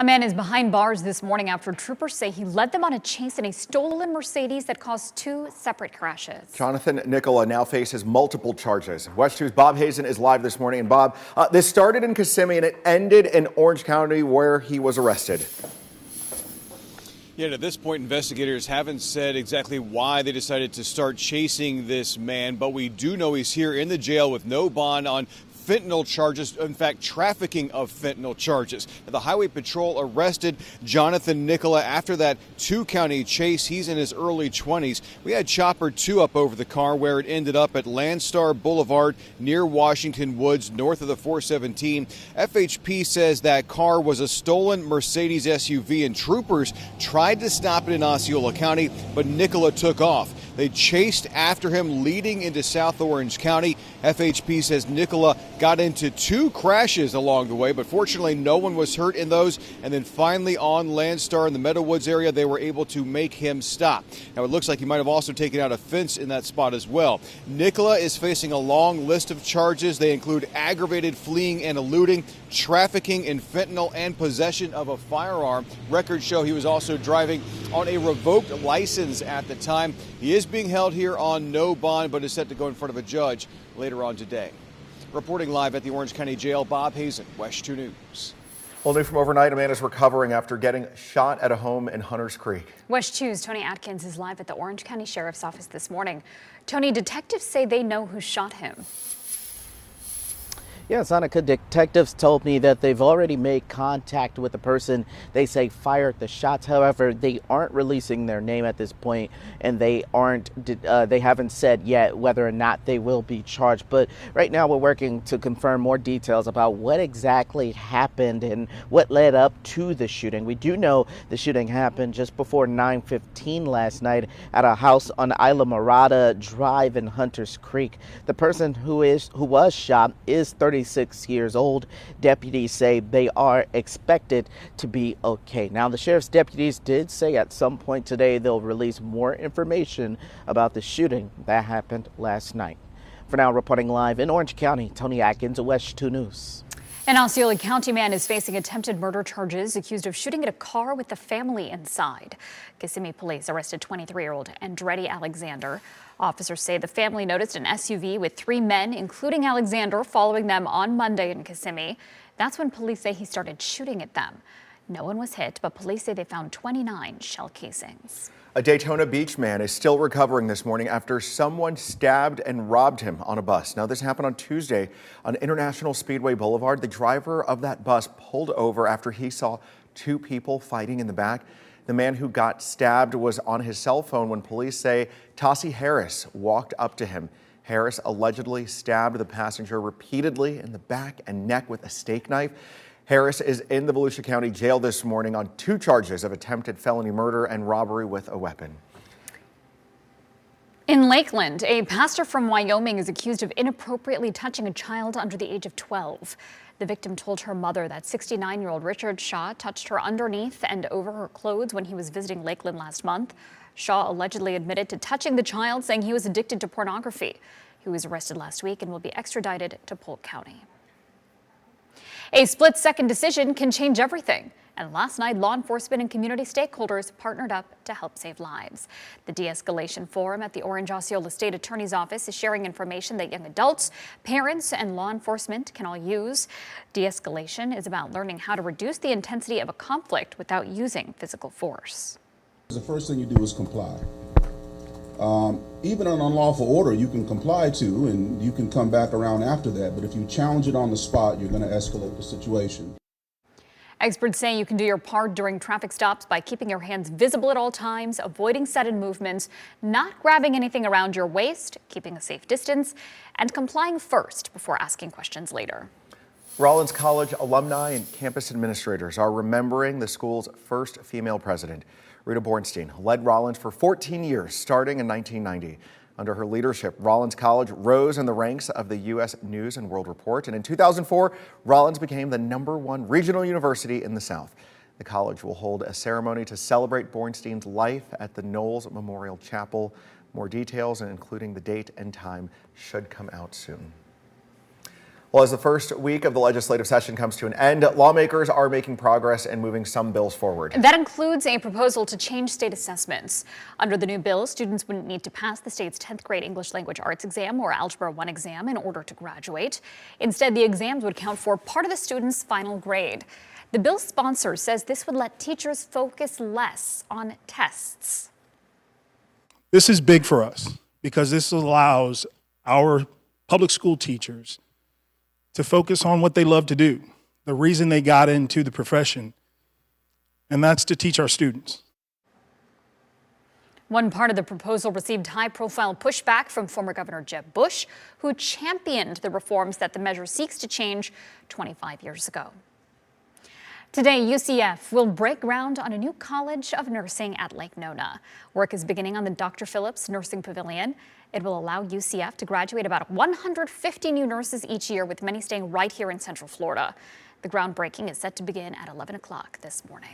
A man is behind bars this morning after troopers say he led them on a chase in a stolen Mercedes that caused two separate crashes. Jonathan Nicola now faces multiple charges. WESH 2's Bob Hazen is live this morning. And Bob, uh, this started in Kissimmee and it ended in Orange County where he was arrested. Yeah, at this point, investigators haven't said exactly why they decided to start chasing this man, but we do know he's here in the jail with no bond on fentanyl charges, in fact, trafficking of fentanyl charges. The Highway Patrol arrested Jonathan Nicola after that two county chase. He's in his early 20s. We had Chopper 2 up over the car where it ended up at Landstar Boulevard near Washington Woods, north of the 417. FHP says that car was a stolen Mercedes SUV, and troopers tried to stop it in Osceola County, but Nicola took off. They chased after him leading into South Orange County. FHP says Nicola got into two crashes along the way, but fortunately no one was hurt in those. And then finally on Landstar in the Meadowwoods area, they were able to make him stop. Now it looks like he might have also taken out a fence in that spot as well. Nicola is facing a long list of charges. They include aggravated fleeing and eluding, trafficking in fentanyl, and possession of a firearm. Records show he was also driving on a revoked license at the time. He is being held here on no bond, but is set to go in front of a judge later on today. Reporting live at the Orange County Jail, Bob Hazen, WESH 2 News. Well, new from overnight, a man is recovering after getting shot at a home in Hunters Creek. WESH 2's Tony Atkins is live at the Orange County Sheriff's Office this morning. Tony, detectives say they know who shot him. Yeah, Sonica detectives told me that they've already made contact with the person they say fired the shots. However, they aren't releasing their name at this point, and they aren't. Uh, they haven't said yet whether or not they will be charged. But right now, we're working to confirm more details about what exactly happened and what led up to the shooting. We do know the shooting happened just before 9:15 last night at a house on Islamorada Drive in Hunters Creek. The person who is who was shot is 30. 36 years old. Deputies say they are expected to be okay. Now, the sheriff's deputies did say at some point today they'll release more information about the shooting that happened last night. For now, reporting live in Orange County, Tony Atkins, WESH 2 News. An Osceola County man is facing attempted murder charges accused of shooting at a car with the family inside. Kissimmee police arrested 23 year old Andretti Alexander. Officers say the family noticed an SUV with three men, including Alexander, following them on Monday in Kissimmee. That's when police say he started shooting at them. No one was hit, but police say they found 29 shell casings. A Daytona Beach man is still recovering this morning after someone stabbed and robbed him on a bus. Now, this happened on Tuesday on International Speedway Boulevard. The driver of that bus pulled over after he saw two people fighting in the back. The man who got stabbed was on his cell phone when police say Tassie Harris walked up to him. Harris allegedly stabbed the passenger repeatedly in the back and neck with a steak knife. Harris is in the Volusia County Jail this morning on two charges of attempted felony murder and robbery with a weapon. In Lakeland, a pastor from Wyoming is accused of inappropriately touching a child under the age of 12. The victim told her mother that 69 year old Richard Shaw touched her underneath and over her clothes when he was visiting Lakeland last month. Shaw allegedly admitted to touching the child, saying he was addicted to pornography. He was arrested last week and will be extradited to Polk County. A split second decision can change everything. And last night, law enforcement and community stakeholders partnered up to help save lives. The De Escalation Forum at the Orange Osceola State Attorney's Office is sharing information that young adults, parents, and law enforcement can all use. De escalation is about learning how to reduce the intensity of a conflict without using physical force. The first thing you do is comply. Um, even an unlawful order you can comply to and you can come back around after that. But if you challenge it on the spot, you're going to escalate the situation. Experts say you can do your part during traffic stops by keeping your hands visible at all times, avoiding sudden movements, not grabbing anything around your waist, keeping a safe distance, and complying first before asking questions later. Rollins College alumni and campus administrators are remembering the school's first female president. Rita Bornstein led Rollins for 14 years, starting in 1990. Under her leadership, Rollins College rose in the ranks of the U.S. News and World Report, and in 2004, Rollins became the number one regional university in the South. The college will hold a ceremony to celebrate Bornstein's life at the Knowles Memorial Chapel. More details, including the date and time, should come out soon. Well, as the first week of the legislative session comes to an end, lawmakers are making progress and moving some bills forward. That includes a proposal to change state assessments. Under the new bill, students wouldn't need to pass the state's 10th grade English language arts exam or Algebra 1 exam in order to graduate. Instead, the exams would count for part of the student's final grade. The bill's sponsor says this would let teachers focus less on tests. This is big for us because this allows our public school teachers to focus on what they love to do, the reason they got into the profession, and that's to teach our students. One part of the proposal received high profile pushback from former Governor Jeb Bush, who championed the reforms that the measure seeks to change 25 years ago. Today, UCF will break ground on a new College of Nursing at Lake Nona. Work is beginning on the Dr. Phillips Nursing Pavilion. It will allow UCF to graduate about 150 new nurses each year, with many staying right here in Central Florida. The groundbreaking is set to begin at 11 o'clock this morning.